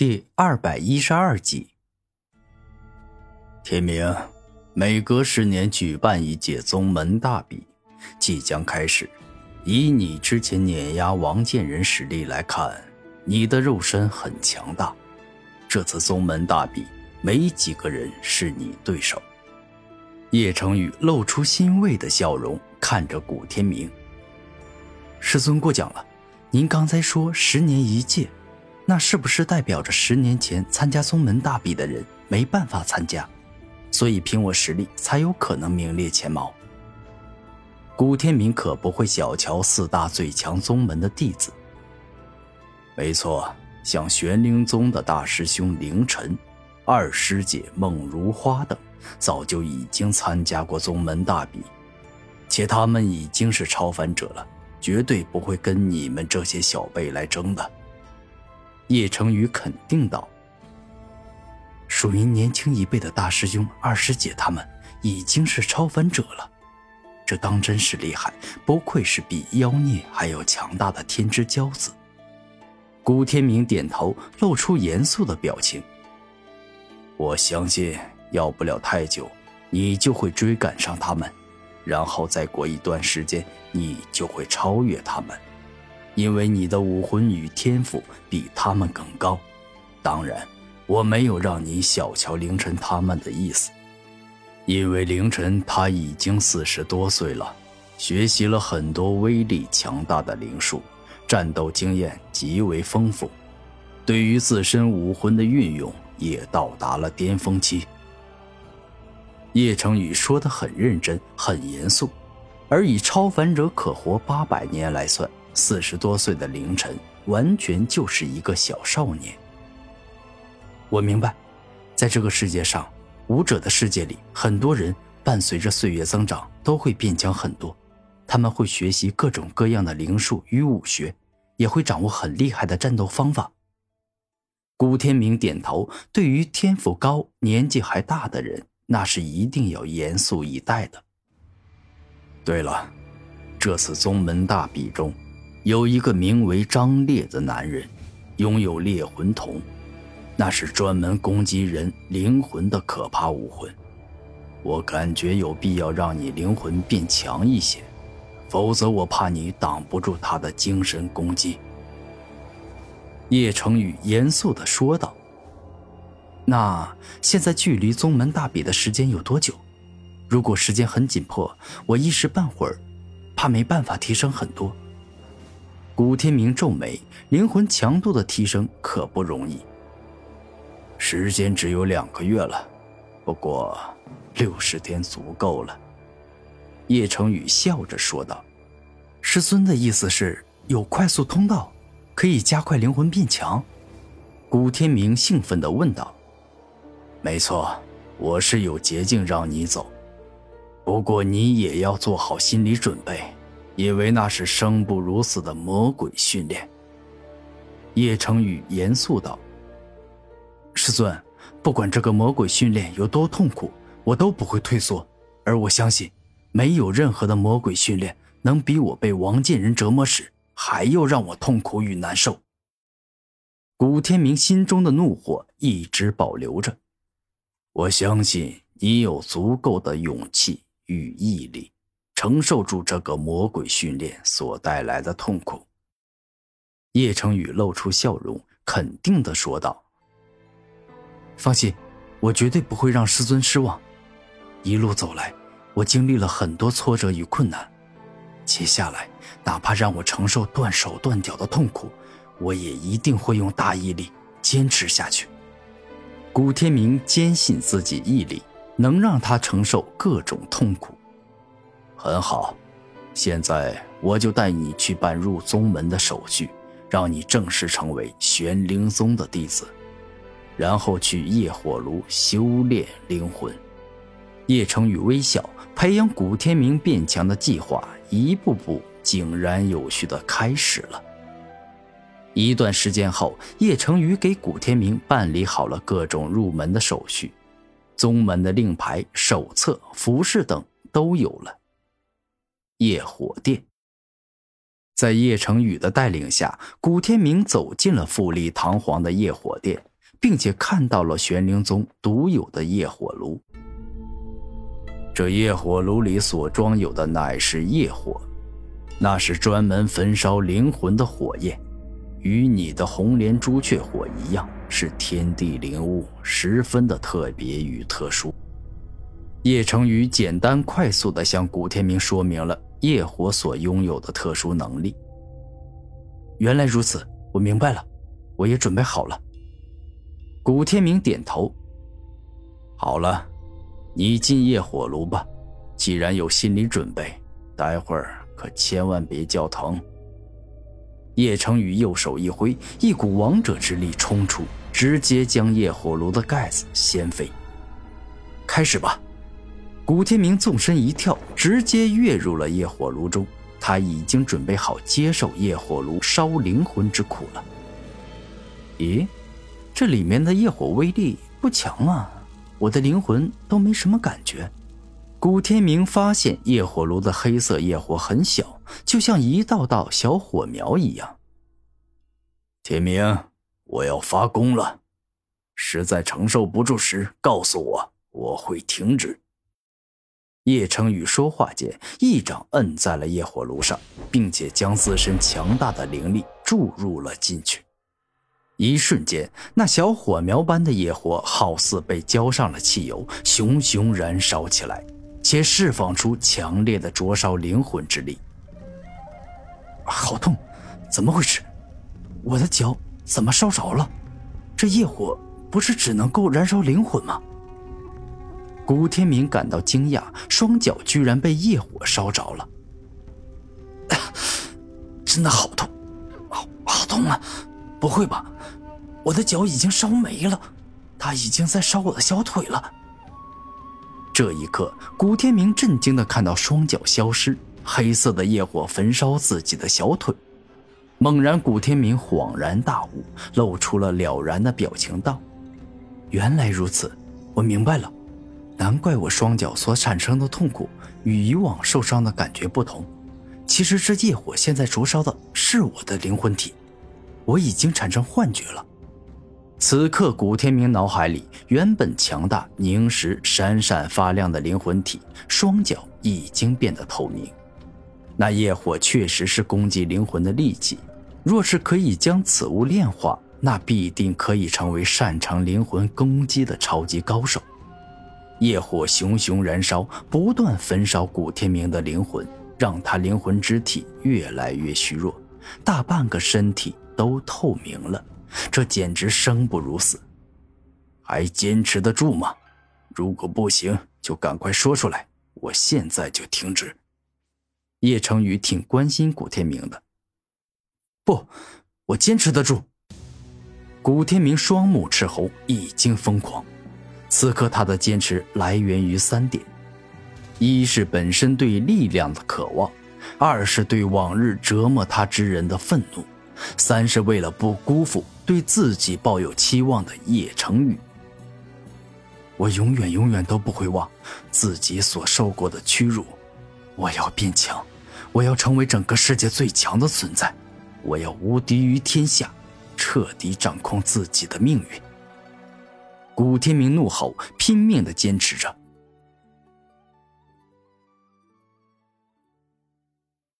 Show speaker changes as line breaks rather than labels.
第二百一十二集。天明，每隔十年举办一届宗门大比，即将开始。以你之前碾压王建仁实力来看，你的肉身很强大。这次宗门大比，没几个人是你对手。叶成宇露出欣慰的笑容，看着古天明。师尊过奖了，您刚才说十年一届，那是不是代表着十年前参加宗门大比的人没办法参加，所以凭我实力才有可能名列前茅？古天明可不会小瞧四大最强宗门的弟子。没错，像玄灵宗的大师兄凌晨、二师姐孟如花等。早就已经参加过宗门大比，且他们已经是超凡者了，绝对不会跟你们这些小辈来争的。叶成宇肯定道：“属于年轻一辈的大师兄、二师姐，他们已经是超凡者了，这当真是厉害，不愧是比妖孽还要强大的天之骄子。”古天明点头，露出严肃的表情。我相信。要不了太久，你就会追赶上他们，然后再过一段时间，你就会超越他们，因为你的武魂与天赋比他们更高。当然，我没有让你小瞧凌晨他们的意思，因为凌晨他已经四十多岁了，学习了很多威力强大的灵术，战斗经验极为丰富，对于自身武魂的运用也到达了巅峰期。叶成宇说的很认真，很严肃，而以超凡者可活八百年来算，四十多岁的凌晨完全就是一个小少年。我明白，在这个世界上，武者的世界里，很多人伴随着岁月增长都会变强很多，他们会学习各种各样的灵术与武学，也会掌握很厉害的战斗方法。古天明点头，对于天赋高、年纪还大的人。那是一定要严肃以待的。对了，这次宗门大比中，有一个名为张烈的男人，拥有猎魂瞳，那是专门攻击人灵魂的可怕武魂。我感觉有必要让你灵魂变强一些，否则我怕你挡不住他的精神攻击。”叶成宇严肃地说道。那现在距离宗门大比的时间有多久？如果时间很紧迫，我一时半会儿怕没办法提升很多。古天明皱眉，灵魂强度的提升可不容易。时间只有两个月了，不过六十天足够了。叶成宇笑着说道：“师尊的意思是有快速通道，可以加快灵魂变强？”古天明兴奋地问道。没错，我是有捷径让你走，不过你也要做好心理准备，以为那是生不如死的魔鬼训练。叶成宇严肃道：“师尊，不管这个魔鬼训练有多痛苦，我都不会退缩。而我相信，没有任何的魔鬼训练能比我被王建仁折磨时还要让我痛苦与难受。”古天明心中的怒火一直保留着。我相信你有足够的勇气与毅力，承受住这个魔鬼训练所带来的痛苦。叶成宇露出笑容，肯定的说道：“放心，我绝对不会让师尊失望。一路走来，我经历了很多挫折与困难，接下来哪怕让我承受断手断脚的痛苦，我也一定会用大毅力坚持下去。”古天明坚信自己毅力能让他承受各种痛苦。很好，现在我就带你去办入宗门的手续，让你正式成为玄灵宗的弟子，然后去夜火炉修炼灵魂。叶成宇微笑，培养古天明变强的计划一步步井然有序地开始了。一段时间后，叶成宇给古天明办理好了各种入门的手续，宗门的令牌、手册、服饰等都有了。夜火殿，在叶成宇的带领下，古天明走进了富丽堂皇的夜火殿，并且看到了玄灵宗独有的业火炉。这业火炉里所装有的乃是业火，那是专门焚烧灵魂的火焰，与你的红莲朱雀火一样，是天地灵物，十分的特别与特殊。叶成宇简单快速地向古天明说明了业火所拥有的特殊能力。原来如此，我明白了，我也准备好了。古天明点头。好了，你进业火炉吧。既然有心理准备，待会儿可千万别叫疼。叶成宇右手一挥，一股王者之力冲出，直接将业火炉的盖子掀飞。开始吧。古天明纵身一跳，直接跃入了业火炉中。他已经准备好接受业火炉烧灵魂之苦了。咦，这里面的业火威力不强啊，我的灵魂都没什么感觉。古天明发现业火炉的黑色业火很小，就像一道道小火苗一样。天明，我要发功了，实在承受不住时，告诉我，我会停止。叶成宇说话间，一掌摁在了夜火炉上，并且将自身强大的灵力注入了进去。一瞬间，那小火苗般的野火好似被浇上了汽油，熊熊燃烧起来，且释放出强烈的灼烧灵魂之力。好痛！怎么回事？我的脚怎么烧着了？这业火不是只能够燃烧灵魂吗？古天明感到惊讶，双脚居然被业火烧着了，真的好痛，好好痛啊！不会吧，我的脚已经烧没了，他已经在烧我的小腿了。这一刻，古天明震惊的看到双脚消失，黑色的业火焚烧自己的小腿。猛然，古天明恍然大悟，露出了了然的表情，道：“原来如此，我明白了。”难怪我双脚所产生的痛苦与以往受伤的感觉不同。其实这业火现在灼烧的是我的灵魂体，我已经产生幻觉了。此刻，古天明脑海里原本强大、凝实、闪闪发亮的灵魂体，双脚已经变得透明。那业火确实是攻击灵魂的利器，若是可以将此物炼化，那必定可以成为擅长灵魂攻击的超级高手。业火熊熊燃烧，不断焚烧古天明的灵魂，让他灵魂之体越来越虚弱，大半个身体都透明了。这简直生不如死，还坚持得住吗？如果不行，就赶快说出来，我现在就停止。叶成宇挺关心古天明的。不，我坚持得住。古天明双目赤红，已经疯狂。此刻他的坚持来源于三点：一是本身对力量的渴望，二是对往日折磨他之人的愤怒，三是为了不辜负对自己抱有期望的叶成宇。我永远永远都不会忘自己所受过的屈辱，我要变强，我要成为整个世界最强的存在，我要无敌于天下，彻底掌控自己的命运。古天明怒吼，拼命的坚持着。